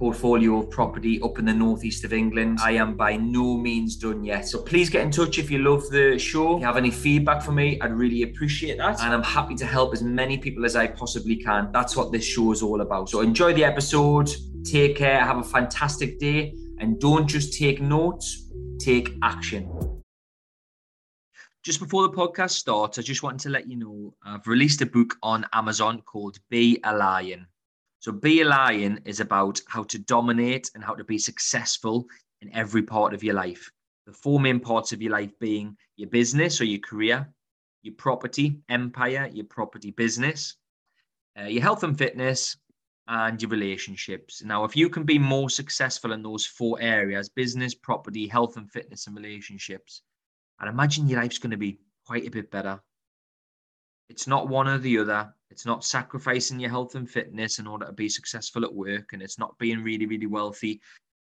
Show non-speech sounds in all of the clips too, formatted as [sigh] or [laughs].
portfolio of property up in the northeast of England. I am by no means done yet. So please get in touch if you love the show. If you have any feedback for me, I'd really appreciate that. And I'm happy to help as many people as I possibly can. That's what this show is all about. So enjoy the episode. Take care. Have a fantastic day. And don't just take notes, take action. Just before the podcast starts, I just wanted to let you know I've released a book on Amazon called Be a Lion. So, Be a Lion is about how to dominate and how to be successful in every part of your life. The four main parts of your life being your business or your career, your property empire, your property business, uh, your health and fitness, and your relationships. Now, if you can be more successful in those four areas business, property, health and fitness, and relationships I'd imagine your life's going to be quite a bit better. It's not one or the other. It's not sacrificing your health and fitness in order to be successful at work, and it's not being really, really wealthy,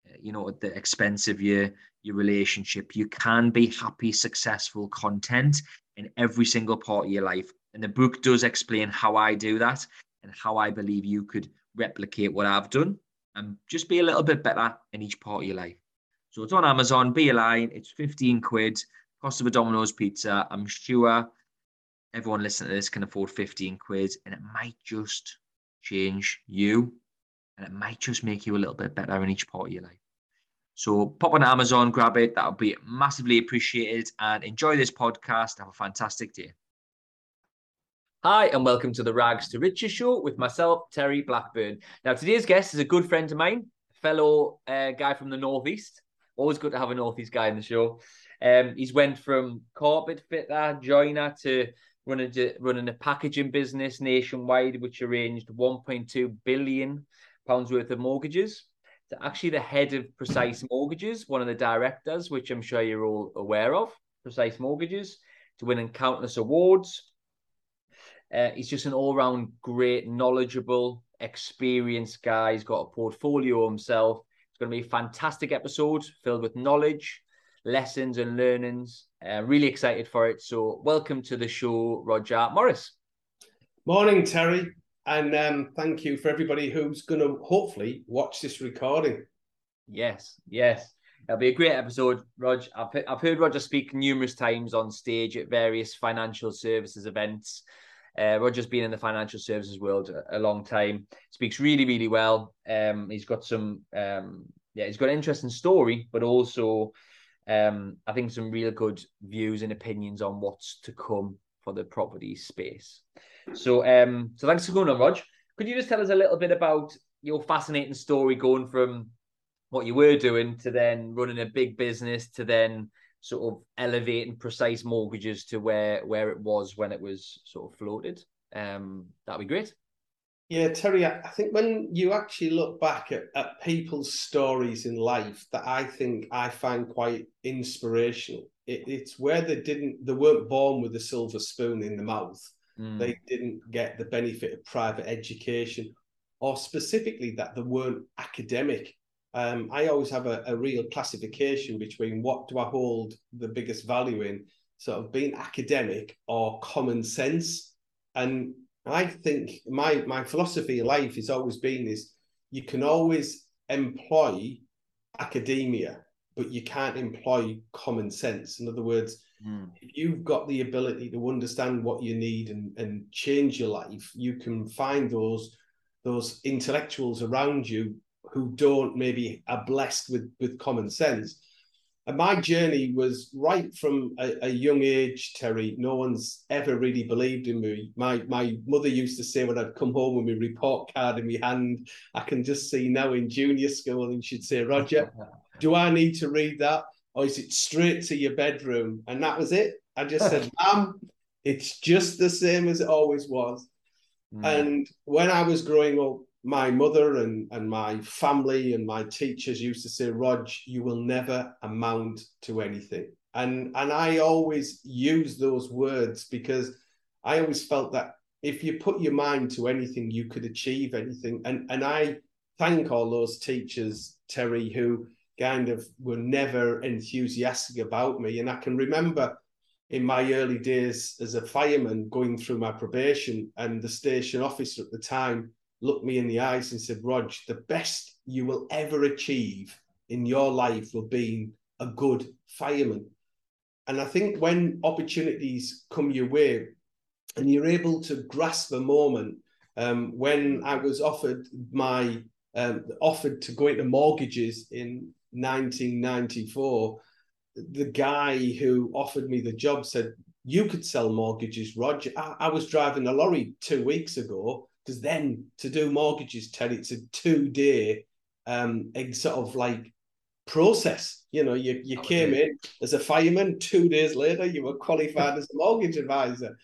uh, you know, at the expense of your your relationship. You can be happy, successful, content in every single part of your life. And the book does explain how I do that and how I believe you could replicate what I've done and just be a little bit better in each part of your life. So it's on Amazon, Be a Lion, it's 15 quid, cost of a Domino's pizza. I'm sure everyone listening to this can afford 15 quid and it might just change you and it might just make you a little bit better in each part of your life. So pop on Amazon, grab it. That'll be massively appreciated and enjoy this podcast. Have a fantastic day. Hi, and welcome to the Rags to Riches show with myself, Terry Blackburn. Now, today's guest is a good friend of mine, fellow uh, guy from the Northeast. Always good to have a Northeast guy in the show. Um, he's went from carpet fitter, joiner to running running a packaging business nationwide, which arranged 1.2 billion pounds worth of mortgages. To actually the head of Precise Mortgages, one of the directors, which I'm sure you're all aware of, Precise Mortgages, to winning countless awards. Uh, he's just an all-round great, knowledgeable, experienced guy. He's got a portfolio himself. It's going to be a fantastic episode filled with knowledge, lessons, and learnings. Uh, really excited for it. So, welcome to the show, Roger Morris. Morning, Terry, and um, thank you for everybody who's going to hopefully watch this recording. Yes, yes. It'll be a great episode, Rog. I've, I've heard Roger speak numerous times on stage at various financial services events. Uh, Roger's been in the financial services world a, a long time. Speaks really, really well. Um, he's got some, um, yeah, he's got an interesting story, but also um, I think some real good views and opinions on what's to come for the property space. So, um, so thanks for going on, Rog. Could you just tell us a little bit about your fascinating story going from what you were doing to then running a big business to then sort of elevating precise mortgages to where where it was when it was sort of floated? Um, that'd be great. Yeah, Terry, I think when you actually look back at, at people's stories in life that I think I find quite inspirational, it, it's where they didn't, they weren't born with a silver spoon in the mouth. Mm. They didn't get the benefit of private education, or specifically that they weren't academic. Um, I always have a, a real classification between what do I hold the biggest value in, sort of being academic or common sense. And I think my my philosophy in life has always been is you can always employ academia, but you can't employ common sense. In other words, mm. if you've got the ability to understand what you need and, and change your life, you can find those those intellectuals around you who don't maybe are blessed with with common sense my journey was right from a, a, young age, Terry. No one's ever really believed in me. My my mother used to say when I'd come home with my report card in my hand, I can just see now in junior school, and she'd say, Roger, [laughs] do I need to read that? or is it straight to your bedroom? And that was it. I just said, [laughs] Mum, it's just the same as it always was. Mm. And when I was growing up, my mother and, and my family and my teachers used to say, Rog, you will never amount to anything. And and I always use those words because I always felt that if you put your mind to anything, you could achieve anything. And and I thank all those teachers, Terry, who kind of were never enthusiastic about me. And I can remember in my early days as a fireman going through my probation, and the station officer at the time looked me in the eyes and said, Rog, the best you will ever achieve in your life will be a good fireman. And I think when opportunities come your way and you're able to grasp a moment, um, when I was offered my um, offered to go into mortgages in 1994, the guy who offered me the job said, "You could sell mortgages, Roger." I, I was driving a lorry two weeks ago because then to do mortgages, Ted, it's a two-day um, sort of like process. You know, you you oh, came in as a fireman. Two days later, you were qualified as a mortgage advisor.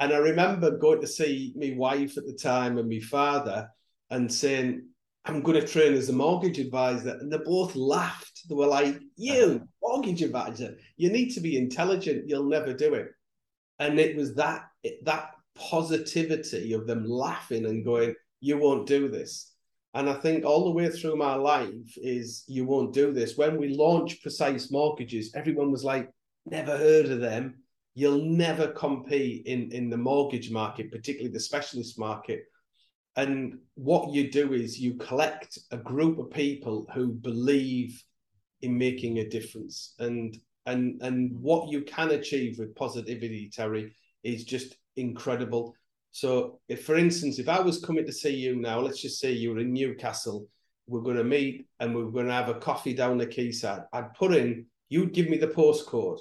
And I remember going to see my wife at the time and my father and saying, I'm going to train as a mortgage advisor. And they both laughed. They were like, You, uh-huh. mortgage advisor, you need to be intelligent. You'll never do it. And it was that that positivity of them laughing and going, You won't do this. And I think all the way through my life is you won't do this. When we launched Precise Mortgages, everyone was like, never heard of them. You'll never compete in, in the mortgage market, particularly the specialist market and what you do is you collect a group of people who believe in making a difference and and and what you can achieve with positivity terry is just incredible. So if for instance if i was coming to see you now let's just say you were in newcastle we're going to meet and we're going to have a coffee down the quayside i'd put in you'd give me the postcode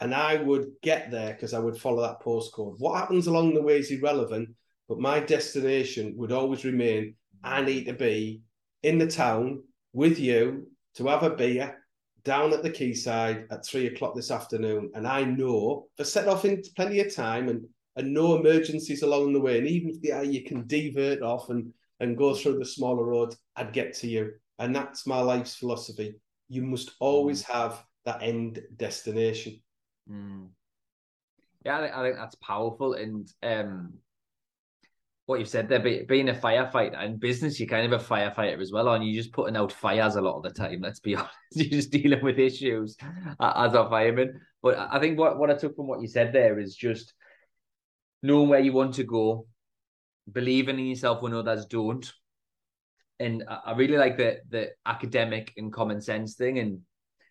and i would get there because i would follow that postcode. What happens along the way is irrelevant but my destination would always remain I need to be in the town with you to have a beer down at the quayside at three o'clock this afternoon. And I know for set off in plenty of time and, and no emergencies along the way. And even if yeah, you can divert off and, and go through the smaller road, I'd get to you. And that's my life's philosophy. You must always mm. have that end destination. Mm. Yeah, I think, I think that's powerful. And um, what you've said there, being a firefighter in business, you're kind of a firefighter as well, and you are just putting out fires a lot of the time. Let's be [laughs] honest, you're just dealing with issues as a fireman. But I think what, what I took from what you said there is just knowing where you want to go, believing in yourself when others don't. And I really like the the academic and common sense thing. And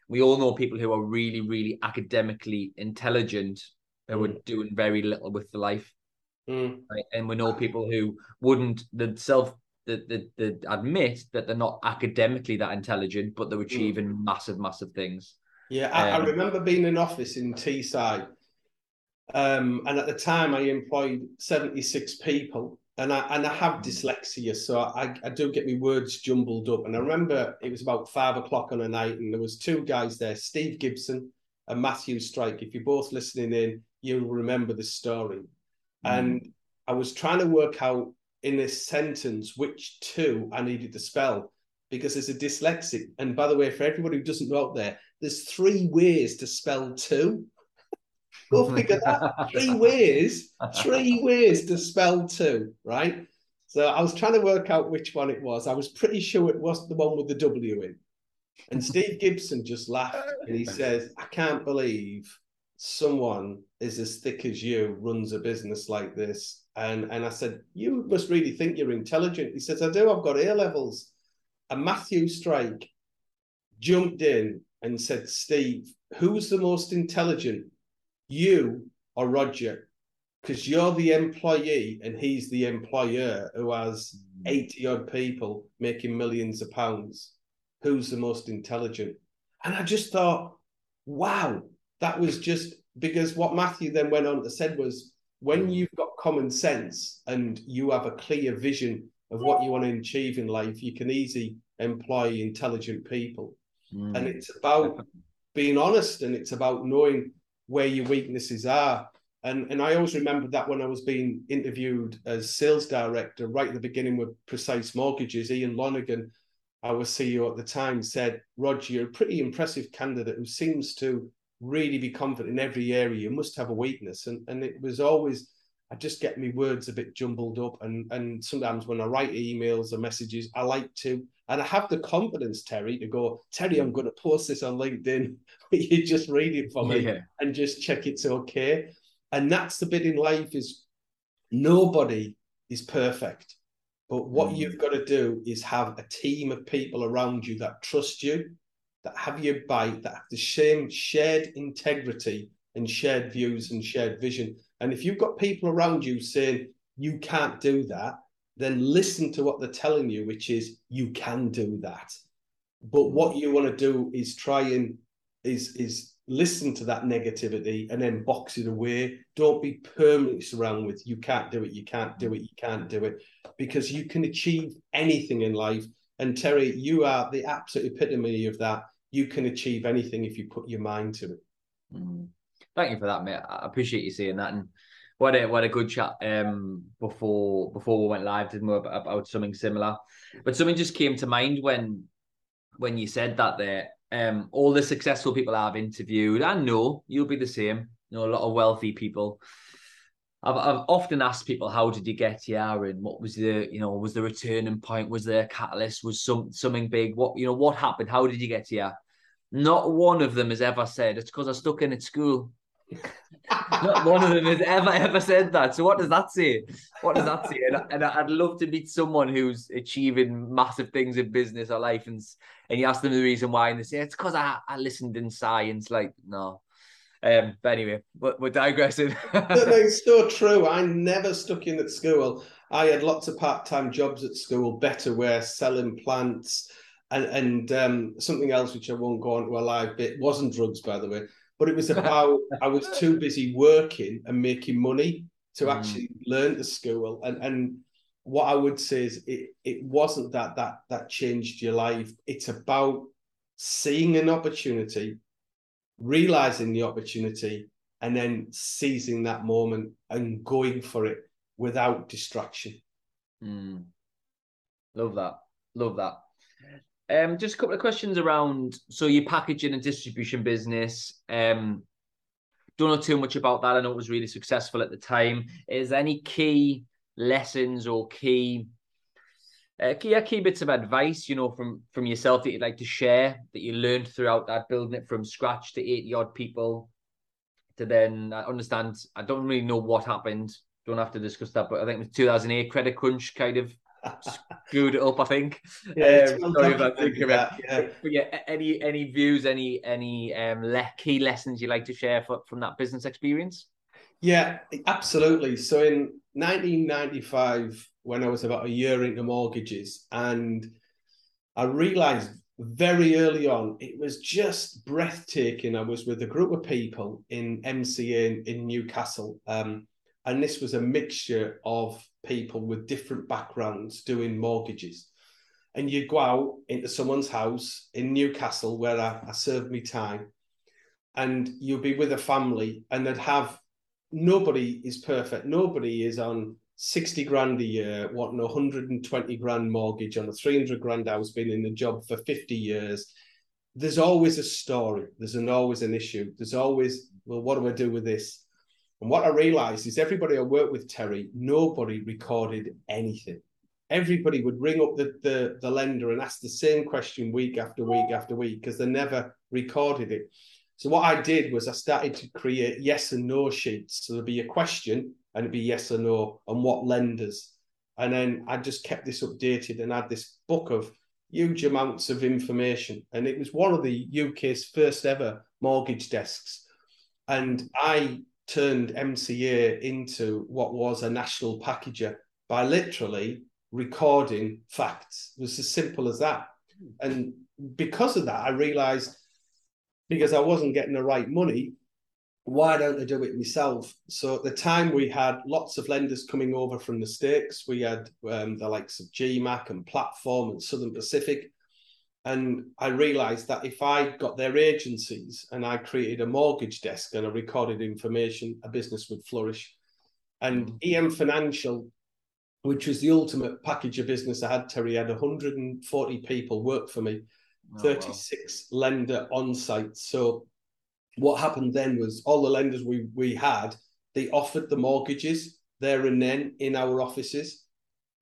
we all know people who are really, really academically intelligent who mm. are doing very little with the life Mm. Right? And we know people who wouldn't the self that the, the, admit that they're not academically that intelligent, but they're mm. achieving mm. massive, massive things. Yeah, I, um, I, remember being in office in Teesside, um, and at the time I employed seventy six people, and I and I have mm. dyslexia, so I, I do get my words jumbled up. And I remember it was about five o'clock on a night, and there was two guys there, Steve Gibson and Matthew Strike. If you're both listening in, you'll remember the story. Mm. And I was trying to work out in this sentence which two I needed to spell because as a dyslexic, and by the way, for everybody who doesn't know out there, there's three ways to spell two. [laughs] Go figure that. three ways, three ways to spell two, right? So I was trying to work out which one it was. I was pretty sure it wasn't the one with the W in. And Steve Gibson just laughed and he says, I can't believe someone is as thick as you runs a business like this. And and i said you must really think you're intelligent. He says i do i've got a levels. And matthew strike jumped in and said steve who's the most intelligent? You or roger? Because you're the employee and he's the employer who has mm. 80 odd people making millions of pounds. Who's the most intelligent? And i just thought wow that was just because what Matthew then went on to said was when mm. you've got common sense and you have a clear vision of what you want to achieve in life, you can easily employ intelligent people. Mm. And it's about being honest and it's about knowing where your weaknesses are. And, and I always remember that when I was being interviewed as sales director right at the beginning with Precise Mortgages, Ian Lonergan, our CEO at the time, said, Roger, you're a pretty impressive candidate who seems to really be confident in every area. You must have a weakness. And, and it was always, I just get my words a bit jumbled up. And, and sometimes when I write emails or messages, I like to and I have the confidence, Terry, to go, Terry, I'm going to post this on LinkedIn. [laughs] you just read it for me yeah. and just check it's okay. And that's the bit in life is nobody is perfect. But what mm. you've got to do is have a team of people around you that trust you, that have your bite, that have the same shared integrity and shared views and shared vision. And if you've got people around you saying, you can't do that, then listen to what they're telling you, which is you can do that. But what you want to do is try and is is listen to that negativity and then box it away. Don't be permanently surrounded with you can't do it, you can't do it, you can't do it, because you can achieve anything in life. And Terry, you are the absolute epitome of that. You can achieve anything if you put your mind to it. Mm. Thank you for that, mate. I appreciate you saying that. And what a what a good chat um before before we went live did more about, about something similar but something just came to mind when when you said that there um all the successful people i've interviewed i know you'll be the same you know a lot of wealthy people I've, I've often asked people how did you get here and what was the you know was the returning point was there a catalyst was some something big what you know what happened how did you get here not one of them has ever said it's because i stuck in at school [laughs] not one of them has ever ever said that. So what does that say? What does that say? And, and I'd love to meet someone who's achieving massive things in business or life, and and you ask them the reason why, and they say it's because I, I listened in science. Like no. Um, but anyway, but we're digressing. [laughs] no, it's so true. I never stuck in at school. I had lots of part-time jobs at school, Betterware, selling plants, and and um, something else which I won't go on to a live bit. Wasn't drugs, by the way but it was about [laughs] I was too busy working and making money to mm. actually learn the school. And and what I would say is it it wasn't that that that changed your life. It's about seeing an opportunity, realizing the opportunity, and then seizing that moment and going for it without distraction. Mm. Love that. Love that. Um, just a couple of questions around so your packaging and distribution business. Um, don't know too much about that. I know it was really successful at the time. Is there any key lessons or key uh, key, key bits of advice, you know, from from yourself that you'd like to share that you learned throughout that building it from scratch to 80 odd people to then I understand I don't really know what happened. Don't have to discuss that, but I think it was 2008 credit crunch kind of screwed it up. I think. Yeah, um, sorry if I think Yeah. But yeah, any any views, any any um le- key lessons you like to share for, from that business experience? Yeah, absolutely. So in 1995, when I was about a year into mortgages, and I realised very early on it was just breathtaking. I was with a group of people in MCA in, in Newcastle. Um, and this was a mixture of people with different backgrounds doing mortgages. And you go out into someone's house in Newcastle where I, I served my time, and you'll be with a family, and they'd have nobody is perfect. Nobody is on 60 grand a year, wanting 120 grand mortgage on a 300 grand house, been in the job for 50 years. There's always a story. There's an, always an issue. There's always, well, what do I do with this? And what I realized is everybody I worked with, Terry, nobody recorded anything. Everybody would ring up the, the, the lender and ask the same question week after week after week because they never recorded it. So what I did was I started to create yes and no sheets. So there'd be a question and it'd be yes or no on what lenders. And then I just kept this updated and had this book of huge amounts of information. And it was one of the UK's first ever mortgage desks. And I turned MCA into what was a national packager by literally recording facts. It was as simple as that. And because of that, I realized because I wasn't getting the right money, why don't I do it myself? So at the time, we had lots of lenders coming over from the States. We had um, the likes of GMAC and Platform and Southern Pacific. And I realized that if I got their agencies and I created a mortgage desk and I recorded information, a business would flourish. And mm. EM Financial, which was the ultimate package of business I had, Terry, had 140 people work for me, oh, 36 wow. lender on site. So what happened then was all the lenders we, we had, they offered the mortgages there and then in our offices.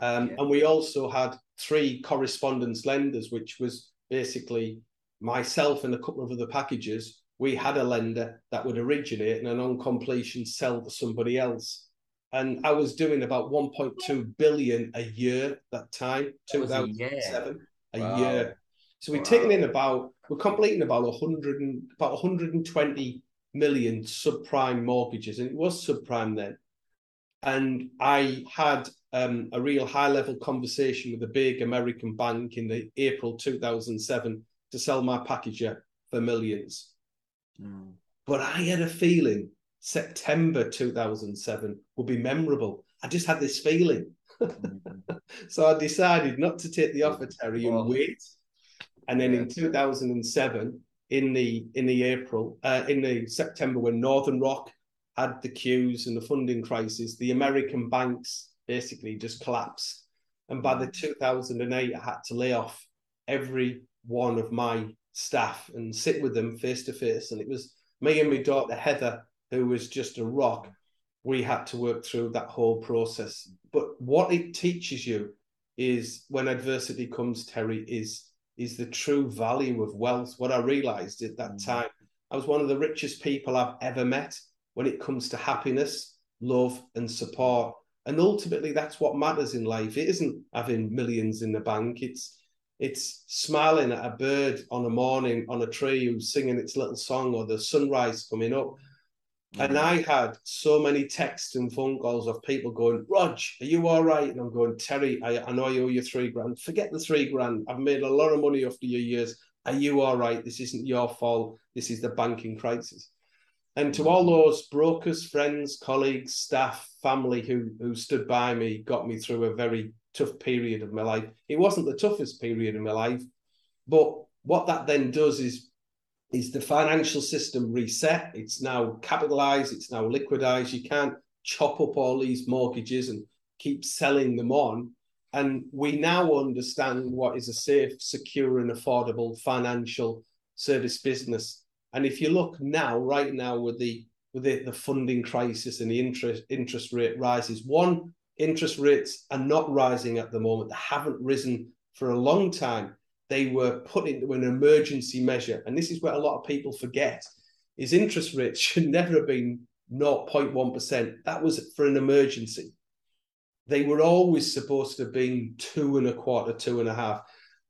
Um, yeah. And we also had three correspondence lenders, which was basically myself and a couple of other packages. We had a lender that would originate and on completion sell to somebody else. And I was doing about 1.2 billion a year that time, 2007, a year. A wow. year. So we're wow. taking in about, we're completing about 100 and, about 120 million subprime mortgages, and it was subprime then. And I had um, a real high level conversation with a big American bank in the April 2007 to sell my packager for millions. Mm. But I had a feeling September 2007 would be memorable. I just had this feeling. Mm-hmm. [laughs] so I decided not to take the offer, Terry, and wait. And then in 2007, in the in the April, uh, in the September, when Northern Rock had the queues and the funding crisis, the American banks basically just collapsed. And by the mm. 2008, I had to lay off every one of my staff and sit with them face to face. And it was me and my daughter Heather, who was just a rock. We had to work through that whole process. But what it teaches you is when adversity comes, Terry, is is the true value of wealth. What I realized at that mm. time, I was one of the richest people I've ever met when it comes to happiness, love, and support. And ultimately, that's what matters in life. It isn't having millions in the bank. It's it's smiling at a bird on a morning on a tree who's singing its little song or the sunrise coming up. Mm-hmm. And I had so many texts and phone calls of people going, Rog, are you all right? And I'm going, Terry, I, I know I owe you three grand. Forget the three grand. I've made a lot of money after your years. Are you all right? This isn't your fault. This is the banking crisis. And to all those brokers, friends, colleagues, staff, family who who stood by me, got me through a very tough period of my life. It wasn't the toughest period in my life, but what that then does is is the financial system reset. It's now capitalized, it's now liquidized. You can't chop up all these mortgages and keep selling them on. And we now understand what is a safe, secure, and affordable financial service business and if you look now, right now, with the with the, the funding crisis and the interest interest rate rises, one interest rates are not rising at the moment. They haven't risen for a long time. They were put into an emergency measure, and this is where a lot of people forget: is interest rates [laughs] should never have been 0.1 percent. That was for an emergency. They were always supposed to have been two and a quarter, two and a half.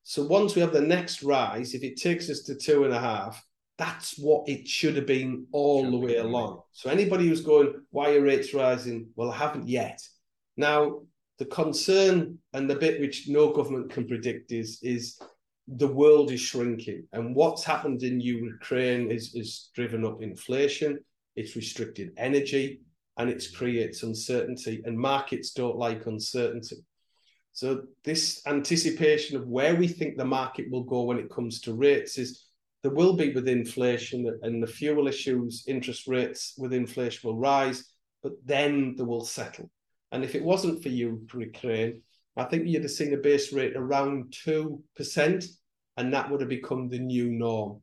So once we have the next rise, if it takes us to two and a half, that's what it should have been all the way along. So anybody who's going, why are rates rising? Well, I haven't yet. Now, the concern and the bit which no government can predict is is the world is shrinking. And what's happened in Ukraine is, is driven up inflation, it's restricted energy, and it creates uncertainty. And markets don't like uncertainty. So this anticipation of where we think the market will go when it comes to rates is there will be with inflation and the fuel issues, interest rates with inflation will rise, but then they will settle. And if it wasn't for you, Ukraine, I think you'd have seen a base rate around 2%, and that would have become the new norm.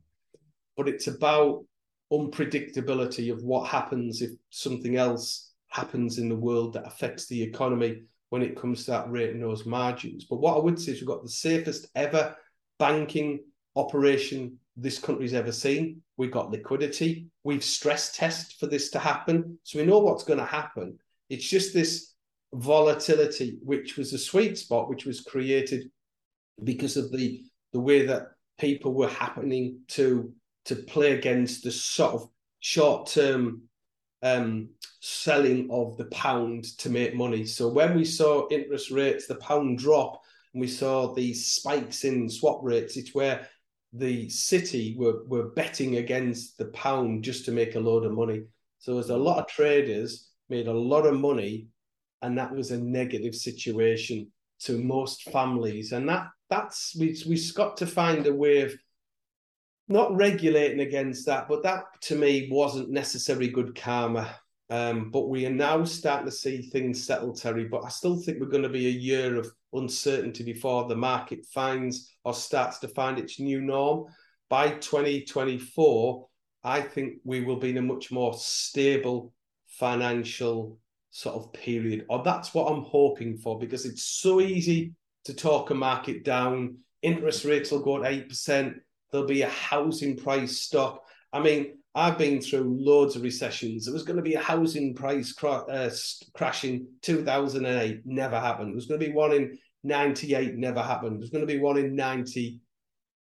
But it's about unpredictability of what happens if something else happens in the world that affects the economy when it comes to that rate and those margins. But what I would say is we've got the safest ever banking operation this country's ever seen. We've got liquidity. We've stress test for this to happen. So we know what's going to happen. It's just this volatility, which was a sweet spot, which was created because of the the way that people were happening to to play against the sort of short term um, selling of the pound to make money. So when we saw interest rates, the pound drop, and we saw these spikes in swap rates, it's where the city were, were betting against the pound just to make a load of money. So there's a lot of traders made a lot of money, and that was a negative situation to most families. And that that's we we've got to find a way of not regulating against that, but that to me wasn't necessarily good karma. Um, but we are now starting to see things settle, Terry. But I still think we're going to be a year of uncertainty before the market finds or starts to find its new norm. By 2024, I think we will be in a much more stable financial sort of period. Or that's what I'm hoping for because it's so easy to talk a market down. Interest rates will go at 8%. There'll be a housing price stock. I mean, I've been through loads of recessions. There was going to be a housing price cra- uh, crashing 2008, never happened. There was going to be one in 98, never happened. There was going to be one in 90,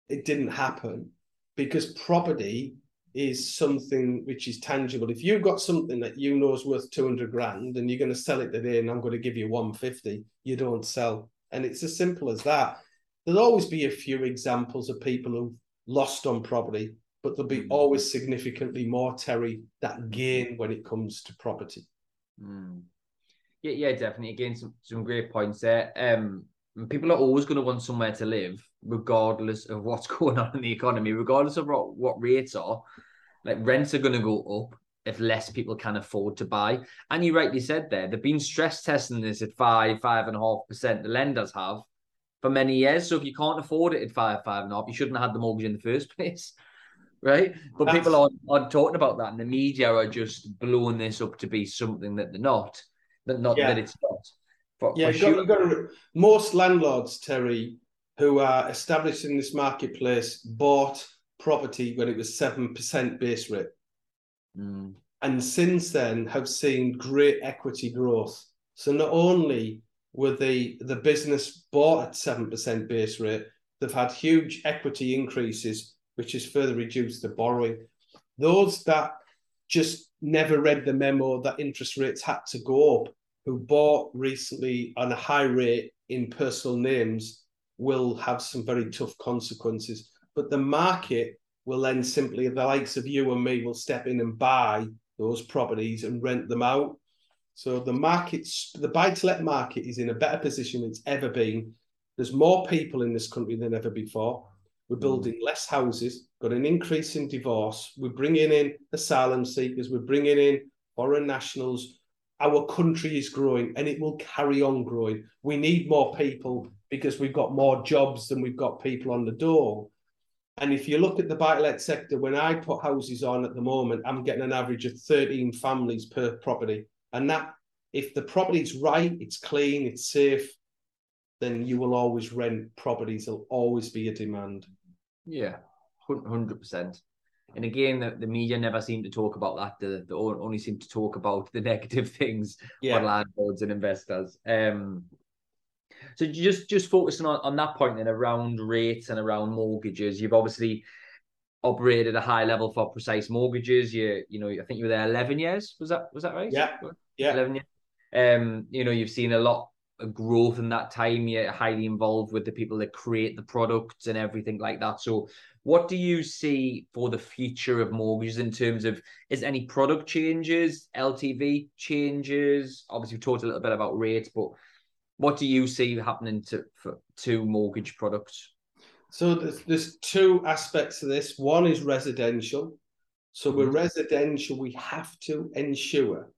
it didn't happen because property is something which is tangible. If you've got something that you know is worth 200 grand and you're going to sell it today and I'm going to give you 150, you don't sell. And it's as simple as that. There'll always be a few examples of people who've lost on property but there'll be mm. always significantly more Terry that gain when it comes to property. Mm. Yeah, yeah, definitely. Again, some, some great points there. Um, people are always going to want somewhere to live, regardless of what's [laughs] going on in the economy, regardless of what, what rates are. Like rents are going to go up if less people can afford to buy. And you rightly said there, they've been stress testing this at five, five and a half percent. The lenders have for many years. So if you can't afford it at five, five and a half, you shouldn't have had the mortgage in the first [laughs] place right? But That's... people aren't, aren't talking about that, and the media are just blowing this up to be something that they're not. That not yeah. that it's not. For, yeah, for sure. got, got to, most landlords, Terry, who are established in this marketplace, bought property when it was seven percent base rate, mm. and since then have seen great equity growth. So not only were the the business bought at seven percent base rate, they've had huge equity increases which has further reduced the borrowing. Those that just never read the memo that interest rates had to go up, who bought recently on a high rate in personal names, will have some very tough consequences. But the market will then simply, the likes of you and me, will step in and buy those properties and rent them out. So the market's the buy-to-let market is in a better position than it's ever been. There's more people in this country than ever before. We're hmm. building less houses, got an increase in divorce. We're bringing in asylum seekers. We're bringing in foreign nationals. Our country is growing and it will carry on growing. We need more people because we've got more jobs than we've got people on the door. And if you look at the buy-to-let sector, when I put houses on at the moment, I'm getting an average of 13 families per property. And that, if the property's right, it's clean, it's safe, then you will always rent properties. There'll always be a demand. Yeah, hundred percent. And again, the, the, media never seem to talk about that. They, they only seem to talk about [laughs] the negative things yeah. for landlords and investors. Um, so just just focusing on, on that point and around rates and around mortgages, you've obviously operated at a high level for precise mortgages. You you know I think you were there eleven years. Was that was that right? Yeah, yeah. Eleven years. Um, you know you've seen a lot growth in that time. You're highly involved with the people that create the products and everything like that. So, what do you see for the future of mortgages in terms of is any product changes, LTV changes? Obviously, we talked a little bit about rates, but what do you see happening to for, to mortgage products? So there's, there's two aspects to this. One is residential. So with mm-hmm. residential, we have to ensure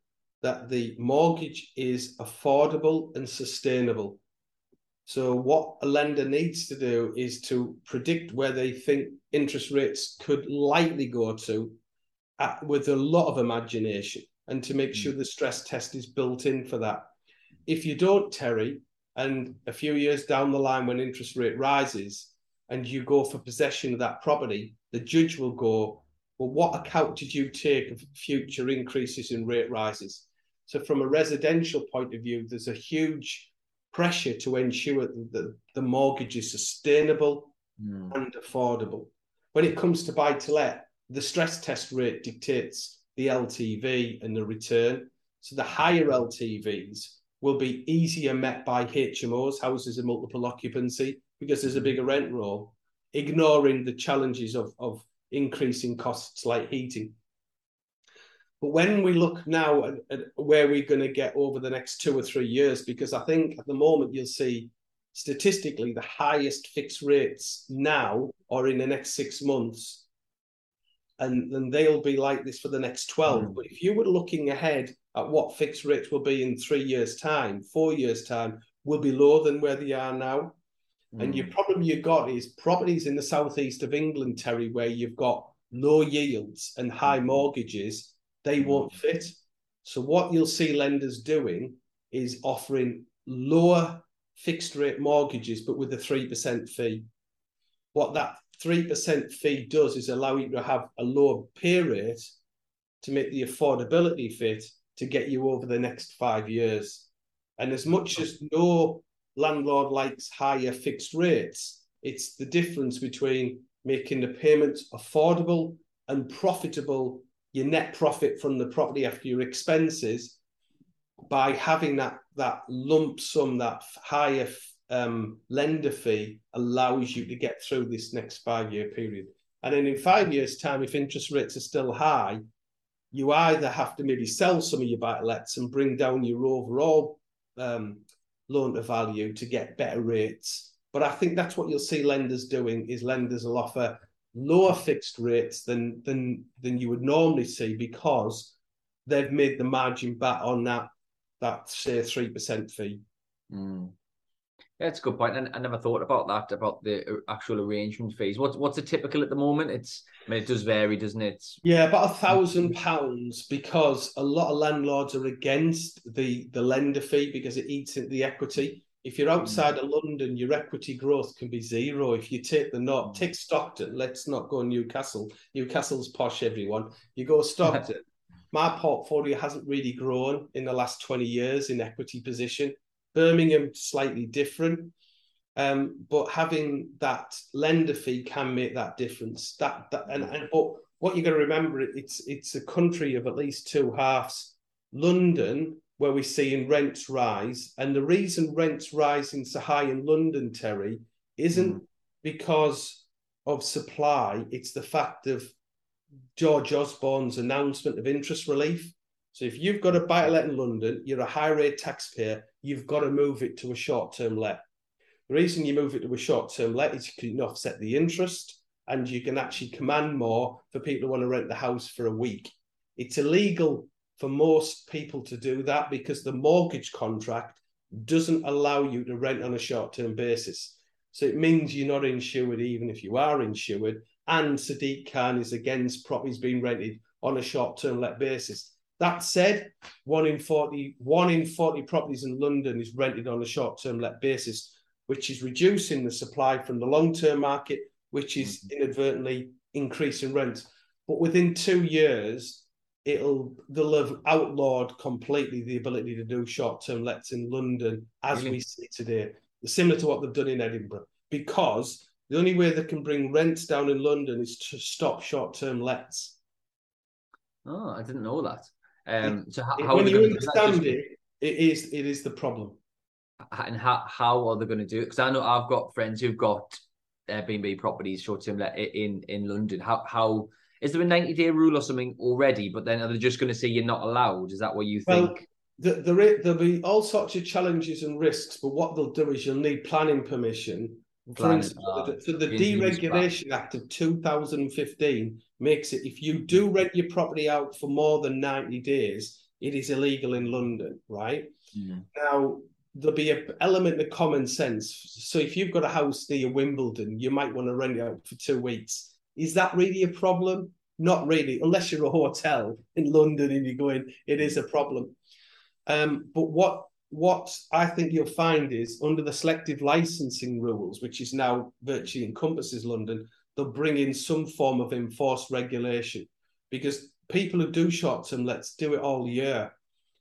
that the mortgage is affordable and sustainable. So, what a lender needs to do is to predict where they think interest rates could likely go to at, with a lot of imagination and to make sure hmm. the stress test is built in for that. If you don't, Terry, and a few years down the line when interest rate rises and you go for possession of that property, the judge will go, Well, what account did you take of future increases in rate rises? So, from a residential point of view, there's a huge pressure to ensure that the, the mortgage is sustainable mm. and affordable. When it comes to buy to let, the stress test rate dictates the LTV and the return. So, the higher LTVs will be easier met by HMOs, houses of multiple occupancy, because there's a bigger rent roll, ignoring the challenges of, of increasing costs like heating. But when we look now at, at where we're going to get over the next two or three years, because I think at the moment you'll see statistically the highest fixed rates now or in the next six months. And then they'll be like this for the next 12. Mm. But if you were looking ahead at what fixed rates will be in three years' time, four years' time, will be lower than where they are now. Mm. And your hmm. problem you've got is properties in the southeast of England, Terry, where you've got low yields and high hmm. mortgages, they hmm. won't fit. So what you'll see lenders doing is offering lower fixed rate mortgages, but with a 3% fee. What that 3% fee does is allow you to have a lower pay rate to make the affordability fit to get you over the next five years. And as much as no landlord likes higher fixed rates, it's the difference between making the payments affordable and profitable, your net profit from the property after your expenses, by having that that lump sum, that higher um, lender fee allows you to get through this next five year period. And then in five years' time, if interest rates are still high, you either have to maybe sell some of your buy lets and bring down your overall um, loan to value to get better rates. But I think that's what you'll see lenders doing is lenders will offer lower fixed rates than than than you would normally see because they've made the margin back on that that say three percent fee. Mm. Yeah, it's a good point. And I never thought about that about the uh, actual arrangement fees. What's what's the typical at the moment? It's I mean it does vary, doesn't it? Yeah, about a thousand pounds because a lot of landlords are against the the lender fee because it eats into the equity. If you're outside mm. of London, your equity growth can be zero. If you take the north, mm. take Stockton. Let's not go Newcastle. Newcastle's posh, everyone. You go [laughs] Stockton. My portfolio hasn't really grown in the last 20 years in equity position. Birmingham slightly different, um, but having that lender fee can make that difference. That, that and, and but what you got to remember, it's it's a country of at least two halves. London, where we're seeing rents rise, and the reason rents rising so high in London, Terry, isn't mm. because of supply. It's the fact of George Osborne's announcement of interest relief. So if you've got a buy to let in London, you're a high rate taxpayer, you've got to move it to a short term let. The reason you move it to a short term let is you can offset the interest and you can actually command more for people who want to rent the house for a week. It's illegal for most people to do that because the mortgage contract doesn't allow you to rent on a short term basis. So it means you're not insured even if you are insured. And Sadiq Khan is against properties being rented on a short term let basis. That said, one in 40, one in 40 properties in London is rented on a short term let basis, which is reducing the supply from the long term market, which is mm-hmm. inadvertently increasing rents. But within two years, it'll they'll have outlawed completely the ability to do short term lets in London as really? we see today, similar to what they've done in Edinburgh, because the only way they can bring rents down in London is to stop short term lets. Oh, I didn't know that. Um, so how, how when you understand it, it is it is the problem. And how how are they going to do it? Because I know I've got friends who've got Airbnb properties short term let in in London. How how is there a ninety day rule or something already? But then are they just going to say you're not allowed? Is that what you think? Well, the, the, there'll be all sorts of challenges and risks, but what they'll do is you'll need planning permission. For instance, so the Deregulation Act of 2015 makes it if you do rent your property out for more than 90 days, it is illegal in London, right? Mm. Now, there'll be an element of common sense. So if you've got a house near Wimbledon, you might want to rent it out for two weeks. Is that really a problem? Not really, unless you're a hotel in London and you're going, it is a problem. Um, but what what I think you'll find is under the selective licensing rules, which is now virtually encompasses London, they'll bring in some form of enforced regulation because people who do short term let's do it all year.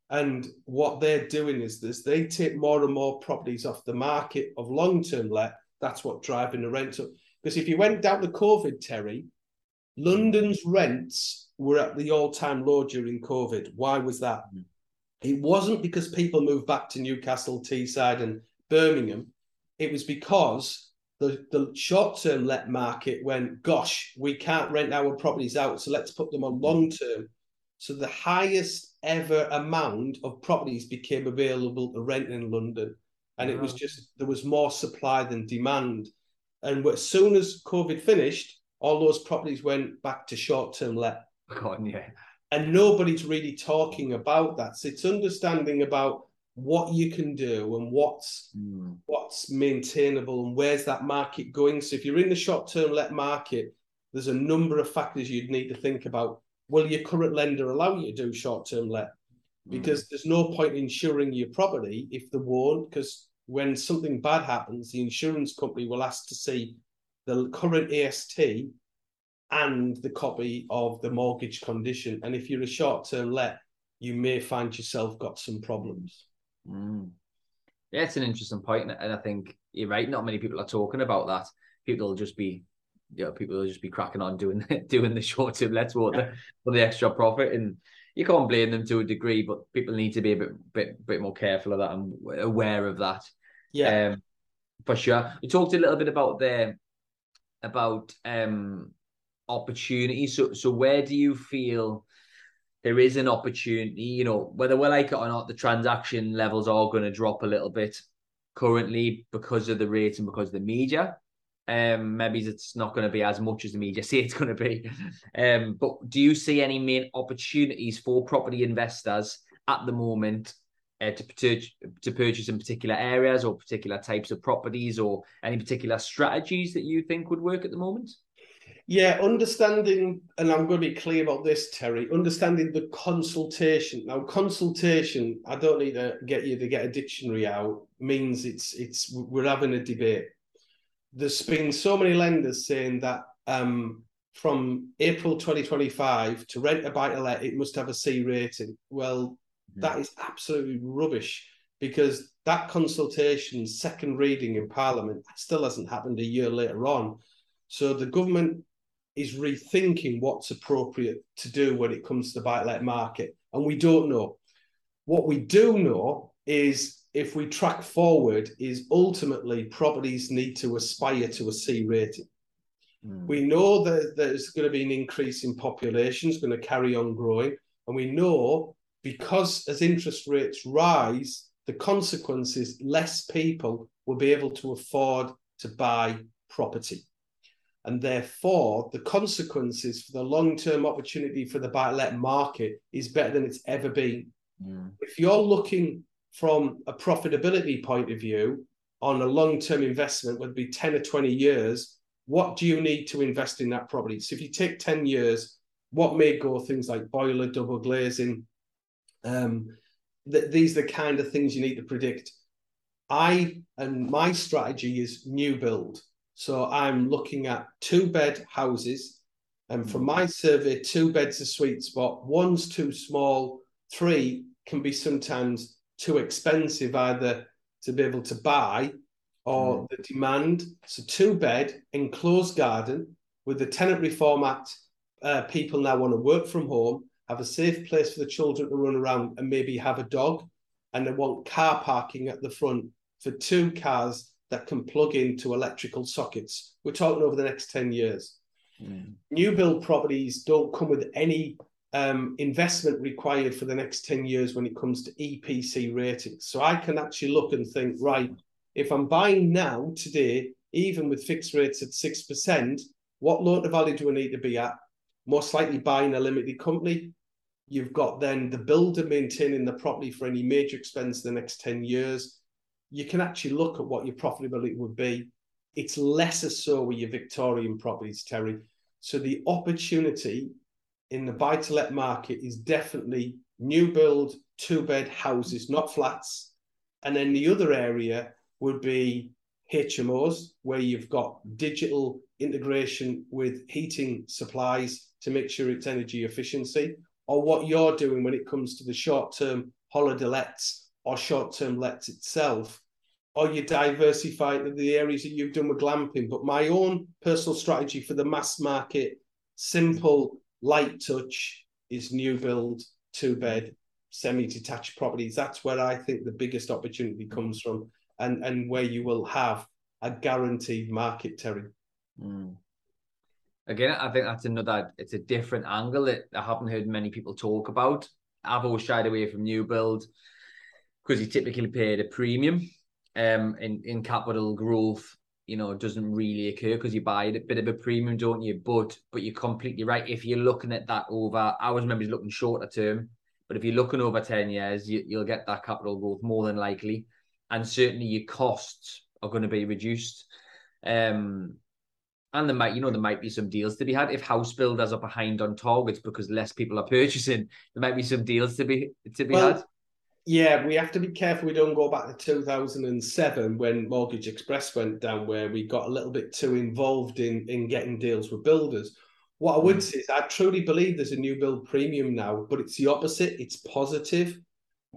And what they're doing is this they take more and more properties off the market of long term let. That's what driving the rent up. Because if you went down the COVID, Terry, London's rents were at the all time low during COVID. Why was that? Mm. It wasn't because people moved back to Newcastle, Teesside, and Birmingham. It was because the, the short term let market went, gosh, we can't rent our properties out, so let's put them on long term. So the highest ever amount of properties became available to rent in London. and it was just there was more supply than demand. And as soon as COVID finished, all those properties went back to short term let. God, yeah. And nobody's really talking about that. So it's understanding about what you can do and what's Mm. what's maintainable and where's that market going. So if you're in the short term let market, there's a number of factors you'd need to think about. Will your current lender allow you to do short term let? Because there's no point insuring your property if they won't, because when something bad happens, the insurance company will ask to see the current AST and the copy of the mortgage condition. And if you're a short term let, you may find yourself got some problems. Mm. Yeah, it's an interesting point, and I think you're right. Not many people are talking about that. People will just be, you know, people will just be cracking on doing [laughs] doing the short term let's for the for the extra profit, and you can't blame them to a degree. But people need to be a bit bit bit more careful of that and aware of that. Yeah, um, for sure. We talked a little bit about the about um opportunities. So so where do you feel there is an opportunity? You know, whether we like it or not, the transaction levels are going to drop a little bit currently because of the rates and because of the media. Um, maybe it's not going to be as much as the media [laughs] say it's going to be. Um, but do you see any main opportunities for property investors at the moment uh, to, to to purchase in particular areas or particular types of properties or any particular strategies that you think would work at the moment? Yeah, understanding, and I'm going to be clear about this, Terry, understanding the consultation. Now, consultation, I don't need to get you to get a dictionary out, means it's it's we're having a debate. There's been so many lenders saying that um, from April 2025 to rent a buy to let, it must have a C rating. Well, That is absolutely rubbish because that consultation, second reading in Parliament, still hasn't happened a year later on. So the government is rethinking what's appropriate to do when it comes to the buy let market. And we don't know. What we do know is if we track forward, is ultimately properties need to aspire to a C rating. Mm. We know that there's going to be an increase in population, it's going to carry on growing. And we know because as interest rates rise, the consequence is less people will be able to afford to buy property. And therefore, the consequences for the long term opportunity for the buy let market is better than it's ever been. Mm. If you're looking from a profitability point of view on a long term investment, it be 10 or 20 years, what do you need to invest in that property? So if you take 10 years, what may go things like boiler, double glazing, um, th- these are the kind of things you need to predict. I and my strategy is new build. So I'm looking at two bed houses. And from my survey, two beds a sweet spot. One's too small. Three can be sometimes too expensive either to be able to buy or the demand. So two bed, enclosed garden with the tenant reform act. Uh, people now want to work from home, have a safe place for the children to run around and maybe have a dog. And they want car parking at the front for two cars that can plug into electrical sockets. We're talking over the next 10 years. Mm. New build properties don't come with any um, investment required for the next 10 years when it comes to EPC ratings. So I can actually look and think, right, if I'm buying now, today, even with fixed rates at 6%, what loan to value do I need to be at? Most likely buying a limited company. You've got then the builder maintaining the property for any major expense in the next 10 years. You can actually look at what your profitability would be. It's lesser so with your Victorian properties, Terry. So the opportunity in the buy to let market is definitely new build, two bed houses, not flats. And then the other area would be HMOs, where you've got digital integration with heating supplies to make sure it's energy efficiency, or what you're doing when it comes to the short term holiday lets or short term lets itself, or you diversify the areas that you've done with glamping. But my own personal strategy for the mass market, simple, light touch, is new build, two bed, semi detached properties. That's where I think the biggest opportunity comes from and, and where you will have a guaranteed market, Terry. Mm. Again, I think that's another. It's a different angle that I haven't heard many people talk about. I've always shied away from new build because you typically paid a premium. um, in in capital growth, you know, doesn't really occur because you buy a bit of a premium, don't you? But but you're completely right. If you're looking at that over, I was maybe looking shorter term, but if you're looking over ten years, you, you'll get that capital growth more than likely, and certainly your costs are going to be reduced. Um, and there might, you know, there might be some deals to be had if house builders are behind on targets because less people are purchasing. There might be some deals to be to be well, had. Yeah, we have to be careful we don't go back to 2007 when Mortgage Express went down, where we got a little bit too involved in in getting deals with builders. What I would mm. say is I truly believe there's a new build premium now, but it's the opposite. It's positive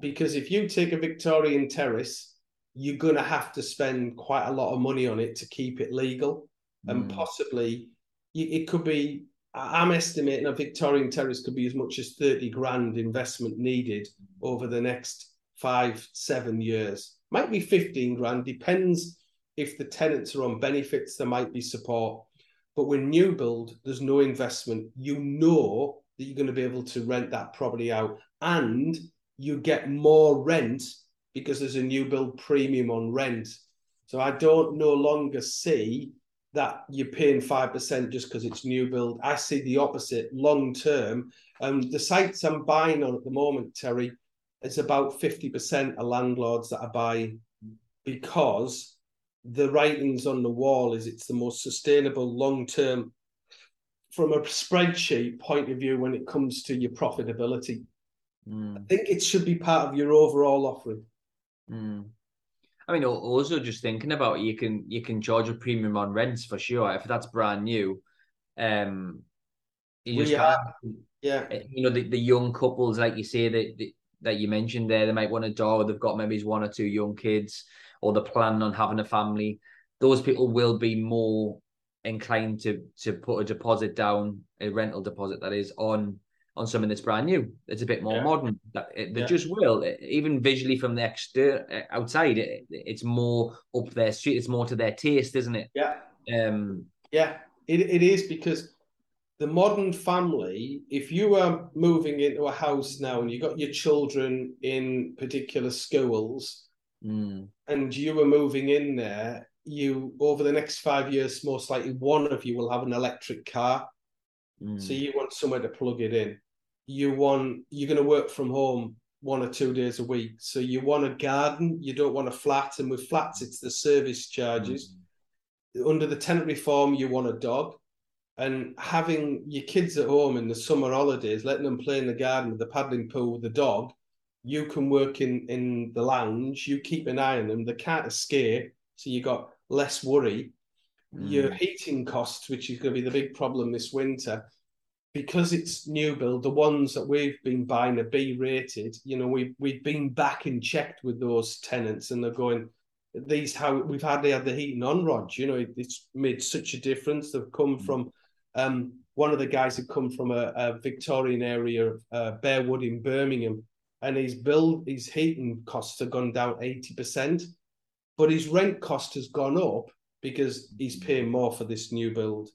because if you take a Victorian terrace, you're going to have to spend quite a lot of money on it to keep it legal and mm. possibly it could be. I'm estimating a Victorian terrace could be as much as 30 grand investment needed over the next five, seven years. Might be 15 grand, depends if the tenants are on benefits, there might be support. But with new build, there's no investment. You know that you're going to be able to rent that property out and you get more rent because there's a new build premium on rent. So I don't no longer see that you're paying 5% just because it's new build. I see the opposite long term. Um, the sites I'm buying on at the moment, Terry, it's about 50% of landlords that are buying because the writings on the wall is it's the most sustainable long term from a spreadsheet point of view when it comes to your profitability. Mm. I think it should be part of your overall offering. Mm. I mean, also just thinking about it, you can you can charge a premium on rents for sure if that's brand new. Um, you just yeah, yeah. Eh, you know the, the young couples, like you say that that you mentioned there, they might want a dog. They've got maybe one or two young kids, or they're planning on having a family. Those people will be more inclined to to put a deposit down, a rental deposit that is on on something that's brand new. It's a bit more yeah. modern. They yeah. just will, even visually from the exterior outside. It, it's more up their street. It's more to their taste, isn't it? Yeah. Um. Yeah, it, it is because the modern family. If you are moving into a house now and you got your children in particular schools, mm. and you were moving in there, you over the next five years, most likely one of you will have an electric car. Mm. So you want somewhere to plug it in you want you're going to work from home one or two days a week. So you want a garden, you don't want a flat, and with flats it's the service charges. Mm-hmm. Under the tenant reform, you want a dog, and having your kids at home in the summer holidays, letting them play in the garden with the paddling pool with the dog. You can work in in the lounge. You keep an eye on them. They can't escape, so you got less worry. Mm. Your heating costs, which is going to be the big problem this winter, because it's new build, the ones that we've been buying are B rated. You know, we've we've been back and checked with those tenants, and they're going, these how we've hardly had the heating on, Rog. You know, it, it's made such a difference. They've come mm. from um, one of the guys had come from a, a Victorian area of uh, Bearwood in Birmingham, and his bill, his heating costs have gone down eighty percent, but his rent cost has gone up because he's paying more for this new build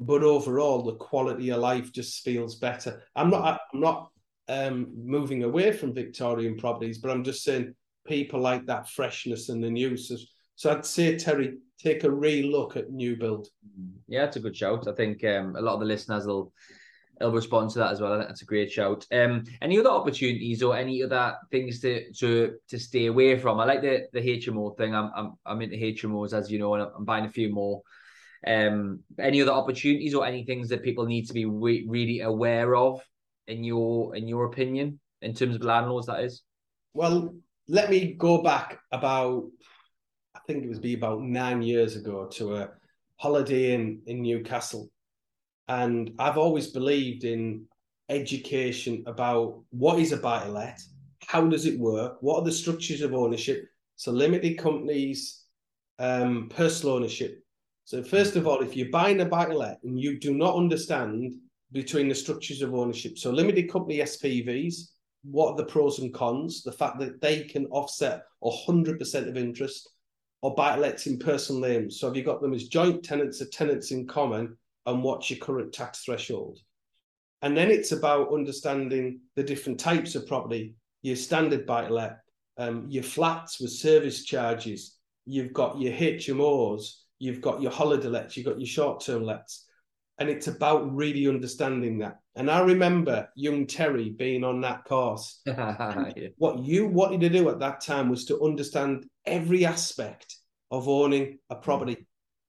but overall the quality of life just feels better. I'm not I'm not um, moving away from Victorian properties, but I'm just saying people like that freshness and the new. So, so I'd say Terry, take a real look at new build. Yeah, it's a good shout. I think um, a lot of the listeners will will respond to that as well. I think that's a great shout. Um, any other opportunities or any other things to to to stay away from? I like the the HMO thing. I'm I'm I'm into HMOs as you know, and I'm buying a few more. Um, any other opportunities or any things that people need to be re- really aware of in your in your opinion in terms of landlords? That is. Well, let me go back about I think it was be about nine years ago to a holiday in in Newcastle, and I've always believed in education about what is a buy to let, how does it work, what are the structures of ownership. So limited companies, um, personal ownership, so first of all, if you're buying a buy-to-let and you do not understand between the structures of ownership, so limited company SPVs, what are the pros and cons? The fact that they can offset 100% of interest, or buy-to-lets in personal names. So have you got them as joint tenants or tenants in common, and what's your current tax threshold? And then it's about understanding the different types of property, your standard buy-to-let, um, your flats with service charges. You've got your HMOs. You've got your holiday lets. You've got your short term lets. And it's about really understanding that. And I remember young Terry being on that course. [laughs] yeah. What you wanted to do at that time was to understand every aspect of owning a property.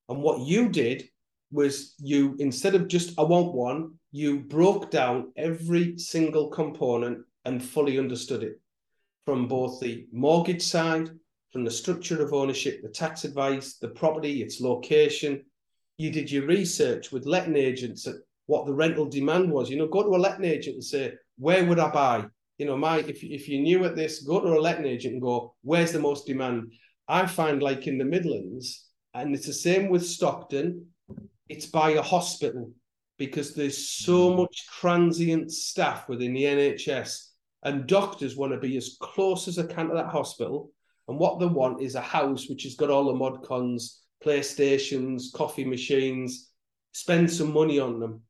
And what you did was you, instead of just, I want one, you broke down every single component and fully understood it from both the mortgage side, from the structure of ownership, the tax advice, the property, its location. You did your research with letting agents at what the rental demand was. You know, go to a letting agent and say, where would I buy? You know, my if if you're new at this, go to a letting agent and go, where's the most demand? I find like in the Midlands, and it's the same with Stockton, it's by a hospital because there's so much transient staff within the NHS and doctors want to be as close as they can to that hospital. And what they want is a house which has got all the mod cons, PlayStations, coffee machines, spend some money on them.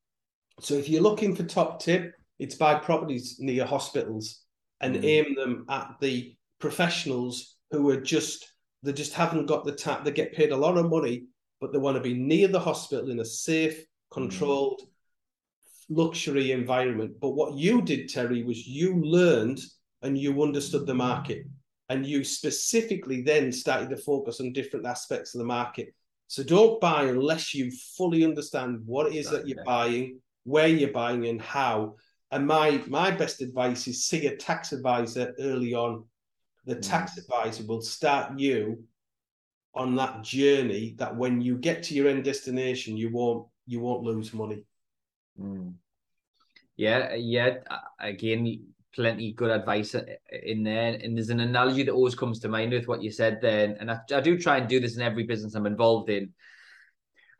So if you're looking for top tip, it's buy properties near hospitals and Mm. aim them at the professionals who are just they just haven't got the tap. They get paid a lot of money, but they want to be near the hospital in a safe, controlled, luxury environment. But what you did, Terry, was you learned and you understood the market. And you specifically then started to focus on different aspects of the market. So don't buy unless you fully understand what it is that you're buying, where you're buying, and how. And my my best advice is see a tax advisor early on. The tax mm. advisor will start you on that journey that when you get to your end destination, you won't you won't lose money. Mm. Yeah, yeah. Again, plenty good advice uh, in there. And there's an analogy that always comes to mind with what you said then. And I, I do try and do this in every business I'm involved in.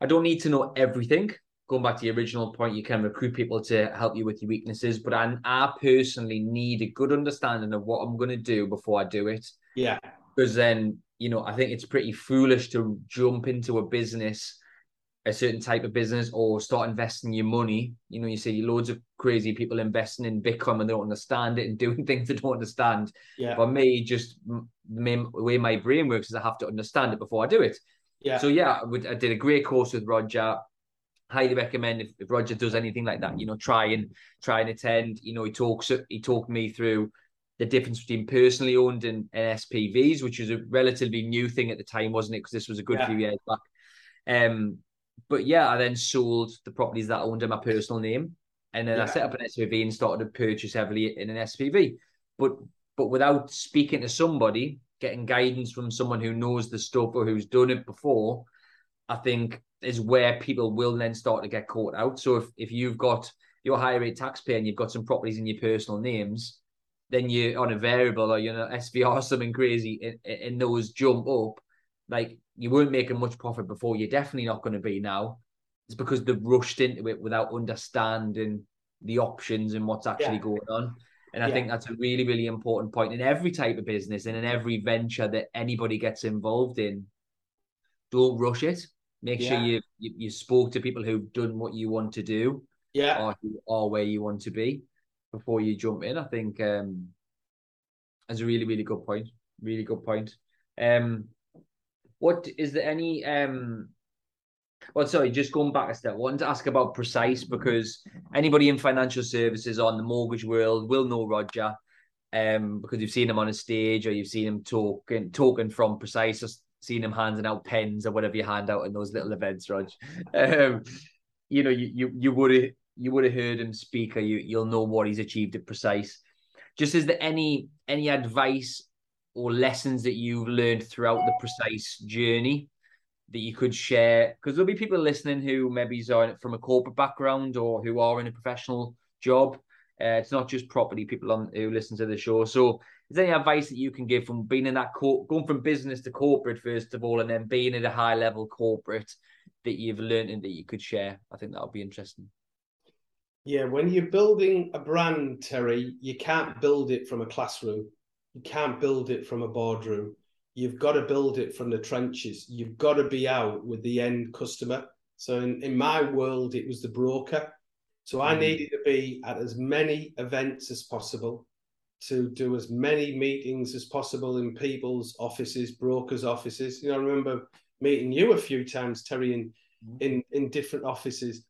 I don't need to know everything. Going back to the original point, you can recruit people to help you with your weaknesses, but I, I personally need a good understanding of what I'm going to do before I do it. Yeah, Because then, you know, I think it's pretty foolish to jump into a business a certain type of business or start investing your money. You know, you see loads of crazy people investing in Bitcoin and they don't understand it and [laughs] doing things they don't understand. yeah, For me, just the main way my brain works is I have to understand it before I do it. yeah, So yeah, I, would, I did a great course with Roger. Highly recommend if, if Roger does anything like that, you know, try and try and attend. You know, he talks he talked me through the difference between personally owned and, and SPVs, which was a relatively new thing at the time, wasn't it? Because this was a good Yeah. few years back. Um, but yeah, I then sold the properties that I owned in my personal name, and then I set up an SPV and started to purchase heavily in an SPV. But but without speaking to somebody, getting guidance from someone who knows the stuff or who's done it before, I think is where people will then start to get caught out. So if if you've got your high rate taxpayer and you've got some properties in your personal names, then you're on a variable or you know SVR or something crazy, and, and those jump up, like you weren't making much profit before. You're definitely not going to be now. It's because they've rushed into it without understanding the options and what's actually Yeah. going on. And I Yeah. think that's a really, really important point in every type of business and in every venture that anybody gets involved in. Don't rush it. Make sure Yeah. you, you you spoke to people who've done what you want to do yeah. or are where you want to be before you jump in. I think um that's a really, really good point. Really good point. Um what is there any um well sorry, just going back a step, wanted to ask about precise because anybody in financial services on the mortgage world will know Roger. Um, because you've seen him on a stage or you've seen him talking talking from precise or seen him handing out pens or whatever you hand out in those little events, Rog. [laughs] Um, you know, you you you would you would have heard him speak, or you you'll know what he's achieved at Precise. Just is there any any advice or lessons that you've learned throughout the Precise journey that you could share? Because there'll be people listening who maybe are from a corporate background or who are in a professional job. Uh, it's not just property people on who listen to the show. So, is there any advice that you can give from being in that co- going from business to corporate first of all, and then being at a high level corporate that you've learned and that you could share? I think that would be interesting. Yeah, when you're building a brand, Terry, you can't build it from a classroom. You can't build it from a boardroom. You've got to build it from the trenches. You've got to be out with the end customer. So in, in my world, it was the broker. So I Mhm. needed to be at as many events as possible to do as many meetings as possible in people's offices, brokers' offices. You know, I remember meeting you a few times, Terry, in mm-hmm. in, in different offices.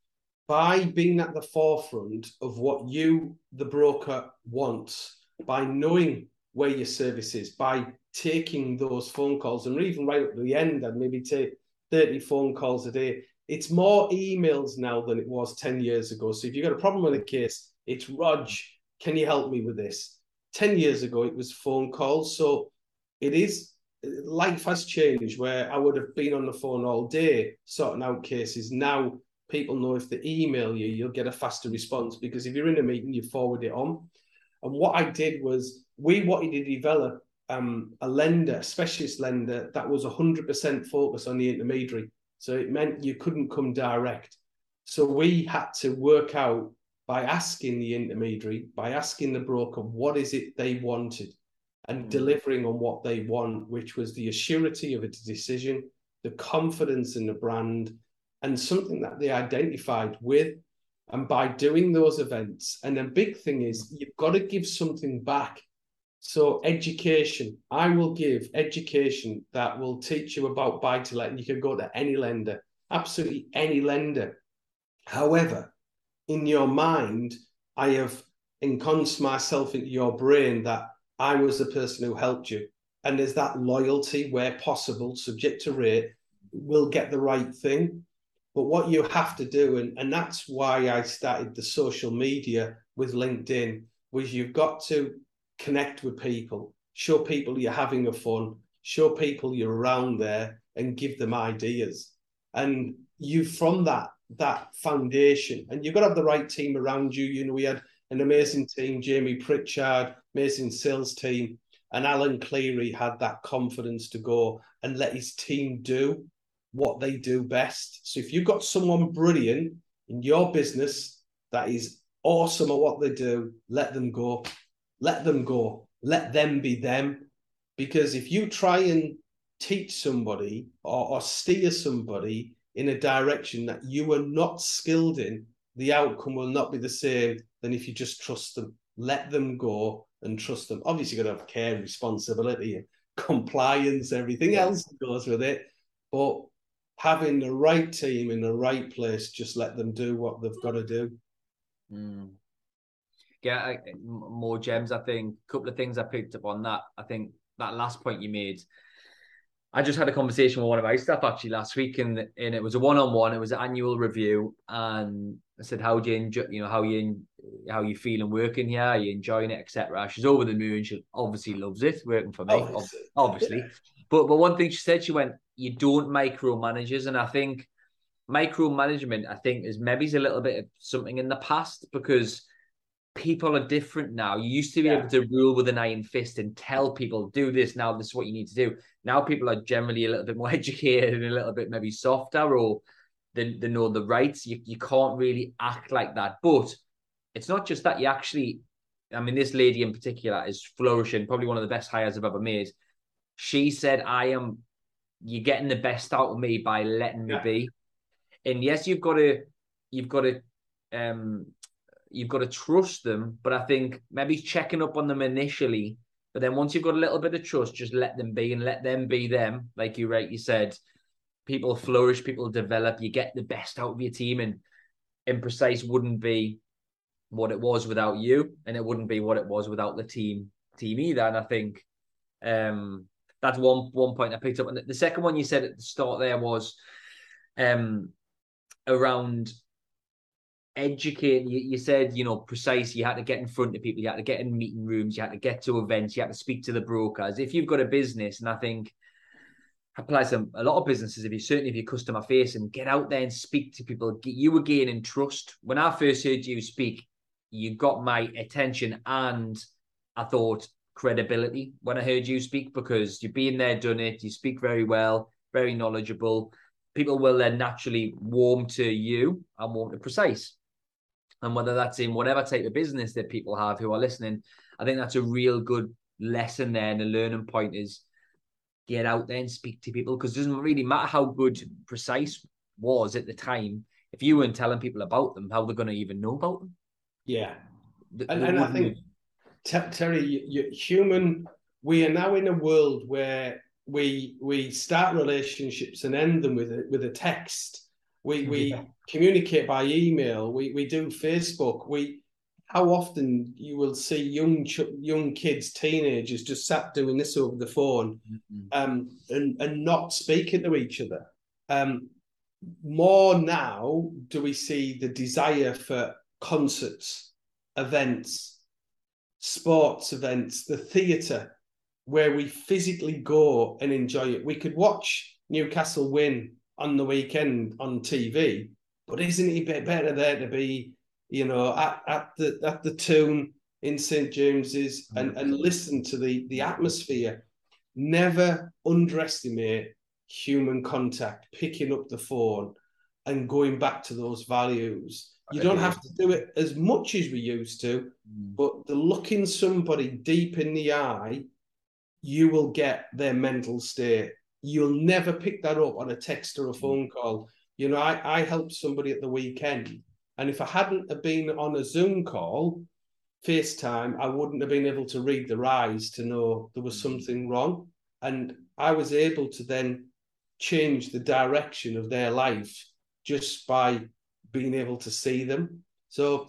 By being at the forefront of what you, the broker, wants, by knowing where your service is, by taking those phone calls, and even right at the end, I'd maybe take 30 phone calls a day. It's more emails now than it was 10 years ago. So if you've got a problem with a case, it's Rog, can you help me with this? 10 years ago, it was phone calls. So it is, life has changed where I would have been on the phone all day sorting out cases. Now people know if they email you, you'll get a faster response because if you're in a meeting, you forward it on. And what I did was we wanted to develop um, a lender, a specialist lender that was 100% focused on the intermediary. So it meant you couldn't come direct. So we had to work out by asking the intermediary, by asking the broker what is it they wanted and mm. delivering on what they want, which was the assurity of a decision, the confidence in the brand, and something that they identified with. And by doing those events, and the big thing is you've got to give something back. So education, I will give education that will teach you about buy to let, and you can go to any lender, absolutely any lender. However, in your mind, I have encompassed myself into your brain that I was the person who helped you. And there's that loyalty where possible, subject to rate, will get the right thing. But what you have to do, and, and that's why I started the social media with LinkedIn, was you've got to connect with people, show people you're having a fun, show people you're around there, and give them ideas. And you from that that foundation. And you've got to have the right team around you. You know, we had an amazing team, Jamie Pritchard, amazing sales team, and Alan Cleary had that confidence to go and let his team do what they do best. So if you've got someone brilliant in your business that is awesome at what they do, let them go. Let them go. Let them be them. Because if you try and teach somebody or, or steer somebody in a direction that you are not skilled in, the outcome will not be the same than if you just trust them. Let them go and trust them. Obviously, you've got to have care, responsibility, and [laughs] compliance, everything yeah. else that goes with it. But having the right team in the right place, just let them do what they've got to do. Mm. Yeah, more gems. I think a couple of things I picked up on that. I think that last point you made I just had a conversation with one of my staff actually last week, and and it was a one on one. It was an annual review, and I said, "How do you enjoy? You know, how you how you feeling working here? Are you enjoying it, etc." She's over the moon. She obviously loves it working for me, oh, obviously. Yeah. But but one thing she said, she went, "You don't micromanagers," and I think micromanagement, I think, is maybe a little bit of something in the past because people are different now. You used to be yeah. able to rule with an iron fist and tell people, do this now, this is what you need to do. Now people are generally a little bit more [laughs] educated and a little bit maybe softer or they, they know the rights. You, you can't really act like that. But it's not just that you actually, I mean, this lady in particular is flourishing, probably one of the best hires I've ever made. She said, I am, you're getting the best out of me by letting yeah. me be. And yes, you've got to, you've got to, um, you've got to trust them. But I think maybe checking up on them initially, but then once you've got a little bit of trust, just let them be and let them be them. Like you right, you said, people flourish, people develop. You get the best out of your team, and imprecise wouldn't be what it was without you, and it wouldn't be what it was without the team team either. And I think um, that's one one point I picked up. And the second one you said at the start there was um, around educating you, you said you know precise you had to get in front of people you had to get in meeting rooms you had to get to events you had to speak to the brokers. If you've got a business and i think applies to a lot of businesses if you certainly if you're customer facing get out there and speak to people. You were gaining trust. When i first heard you speak you got my attention and i thought credibility when i heard you speak because you've been there done it you speak very well very knowledgeable people will then naturally warm to you and warm to precise and whether that's in whatever type of business that people have who are listening, I think that's a real good lesson there. And the learning point is get out there and speak to people because it doesn't really matter how good precise was at the time. If you weren't telling people about them, how they're going to even know about them? Yeah. and, and I think Terry, human. We are now in a world where we we start relationships and end them with a, with a text. We we yeah. communicate by email. We we do Facebook. We how often you will see young young kids, teenagers, just sat doing this over the phone, mm-hmm. um, and and not speaking to each other. Um, more now do we see the desire for concerts, events, sports events, the theatre, where we physically go and enjoy it. We could watch Newcastle win on the weekend on TV, but isn't it better there to be you know, at, at the at the Toon in St James's mm. and, and listen to the the atmosphere. Never underestimate human contact, picking up the phone and going back to those values. You don't have to do it as much as we used to, mm. but the looking somebody deep in the eye, you will get their mental state. You'll never pick that up on a text or a mm. phone call. You know, I, I helped somebody at the weekend and if I hadn't have been on a Zoom call, FaceTime, I wouldn't have been able to read their eyes to know there was mm. something wrong. And I was able to then change the direction of their life just by being able to see them. So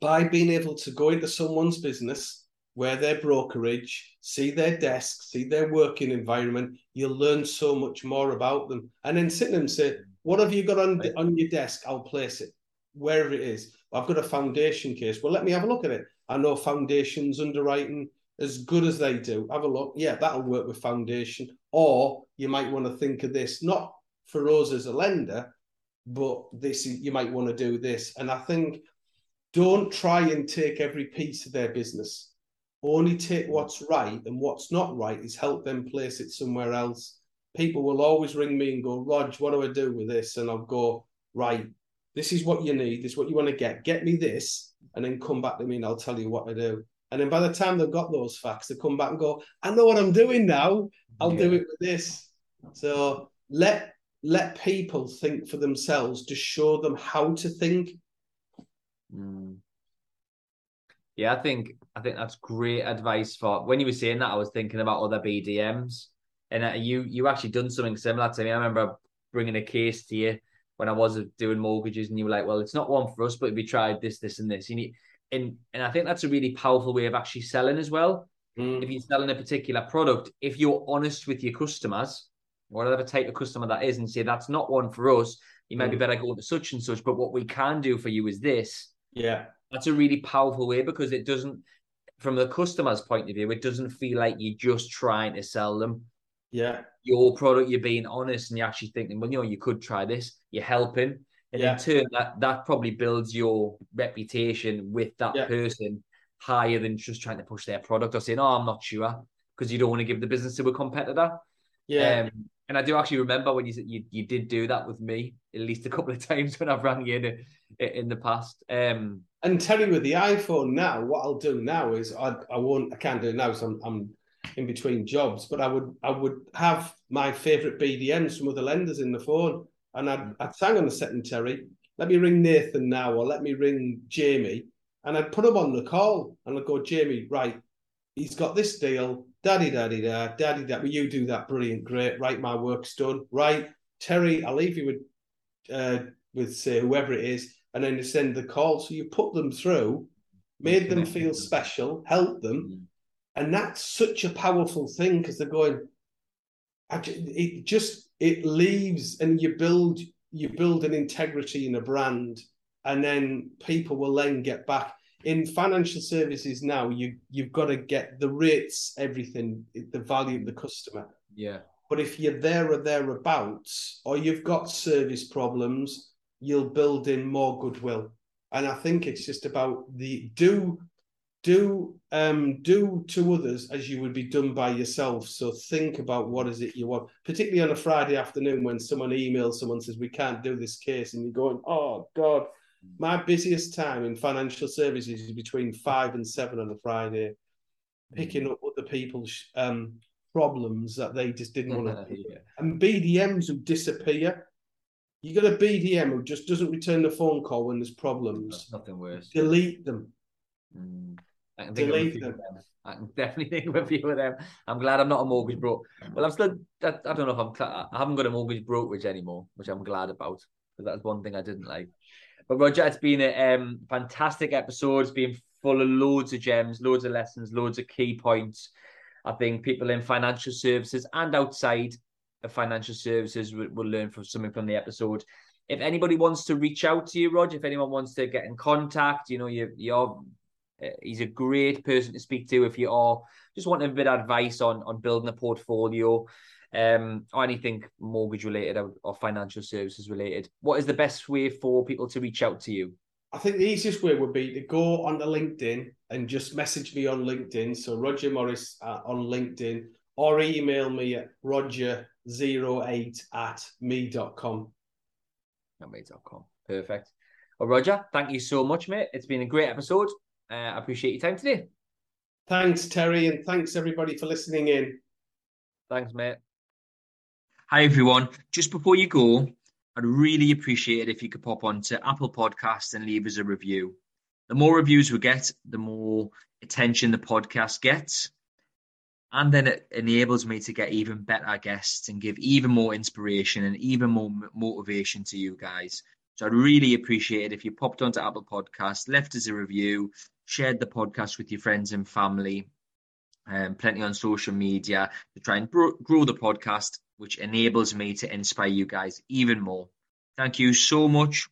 by being able to go into someone's business, where their brokerage, see their desk, see their working environment, you'll learn so much more about them. And then sit and say, what have you got on, on your desk? I'll place it wherever it is. I've got a foundation case. Well, let me have a look at it. I know foundations underwriting as good as they do. Have a look. Yeah, that'll work with foundation. Or you might want to think of this, not for us as a lender, but this is, you might want to do this. And I think don't try and take every piece of their business. Only take what's right, and what's not right is help them place it somewhere else. People will always ring me and go, Rog, what do I do with this? And I'll go, right, this is what you need. This is what you want to get. Get me this, and then come back to me, and I'll tell you what to do. And then by the time they've got those facts, they come back and go, I know what I'm doing now. I'll yeah. do it with this. So let let people think for themselves to show them how to think. Mm. Yeah, I think I think that's great advice for when you were saying that. I was thinking about other BDMs, and uh, you you actually done something similar to me. I remember bringing a case to you when I was doing mortgages, and you were like, "Well, it's not one for us, but we tried this, this, and this." You need, and and I think that's a really powerful way of actually selling as well. Mm. If you're selling a particular product, if you're honest with your customers, whatever type of customer that is, and say that's not one for us, you might mm. be better going to such and such. But what we can do for you is this. Yeah, that's a really powerful way because it doesn't, from the customer's point of view, it doesn't feel like you're just trying to sell them. Yeah. Your product, you're being honest and you're actually thinking, well, you know, you could try this, you're helping. And yeah. in turn, that, that probably builds your reputation with that yeah. person higher than just trying to push their product or saying, oh, I'm not sure, because you don't want to give the business to a competitor. Yeah. Um, and I do actually remember when you said you, you did do that with me at least a couple of [laughs] times when I've rang you in, in the past. Um, and Terry, with the iPhone now, what I'll do now is I, I won't I can't do it now, so I'm, I'm in between jobs, but I would I would have my favourite BDMs from other lenders in the phone, and I'd, I'd sang on the setting Terry. Let me ring Nathan now, or let me ring Jamie, and I'd put him on the call, and I'd go, Jamie, right, he's got this deal, daddy, daddy, da, daddy, da. You do that? Brilliant, great. Right, my work's done. Right, Terry, I'll leave you with uh, with say whoever it is, and then you send the call. So you put them through, made them feel special, helped them. And that's such a powerful thing because they're going, it just it leaves and you build you build an integrity in a brand and then people will then get back in financial services now you you've got to get the rates everything the value of the customer. Yeah. But if you're there or thereabouts or you've got service problems you'll build in more goodwill. And i think it's just about the do do um, do to others as you would be done by yourself. So think about what is it you want, particularly on a Friday afternoon when someone emails someone says we can't do this case, and you're going, oh God, my busiest time in financial services is between five and seven on a Friday, picking up other people's um, problems that they just didn't want to hear, and BDMs who disappear. You got a BDM who just doesn't return the phone call when there's problems. That's nothing worse. Delete them. Mm. I can think Delete of a few them. of them. I can [laughs] definitely think of a few of them. I'm glad I'm not a mortgage broker. Well, I'm still. I, I don't know if I'm. I haven't got a mortgage brokerage anymore, which I'm glad about because that's one thing I didn't like. But Roger, it's been a um, fantastic episode. It's been full of loads of gems, loads of lessons, loads of key points. I think people in financial services and outside of financial services will, will learn from something from the episode. If anybody wants to reach out to you, Roger, if anyone wants to get in contact, you know, you, you're uh, he's a great person to speak to if you are just wanting a bit of advice on on building a portfolio um, or anything mortgage related or, or, financial services related. What is the best way for people to reach out to you? I think the easiest way would be to go onto LinkedIn and just message me on LinkedIn. So Roger Morris uh, on LinkedIn or email me at roger08 at me.com. At me.com. Perfect. Well, Roger, thank you so much, mate. It's been a great episode. Uh, I appreciate your time today. Thanks, Terry, and thanks everybody for listening in. Thanks, mate. Hi, everyone. Just before you go, I'd really appreciate it if you could pop on to Apple Podcasts and leave us a review. The more reviews we get, the more attention the podcast gets. And then it enables me to get even better guests and give even more inspiration and even more motivation to you guys. So I'd really appreciate it if you popped onto Apple Podcasts, left us a review, shared the podcast with your friends and family, um, plenty on social media to try and grow, grow the podcast, which enables me to inspire you guys even more. Thank you so much.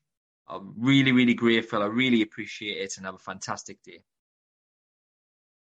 I'm really, really grateful. I really appreciate it and have a fantastic day.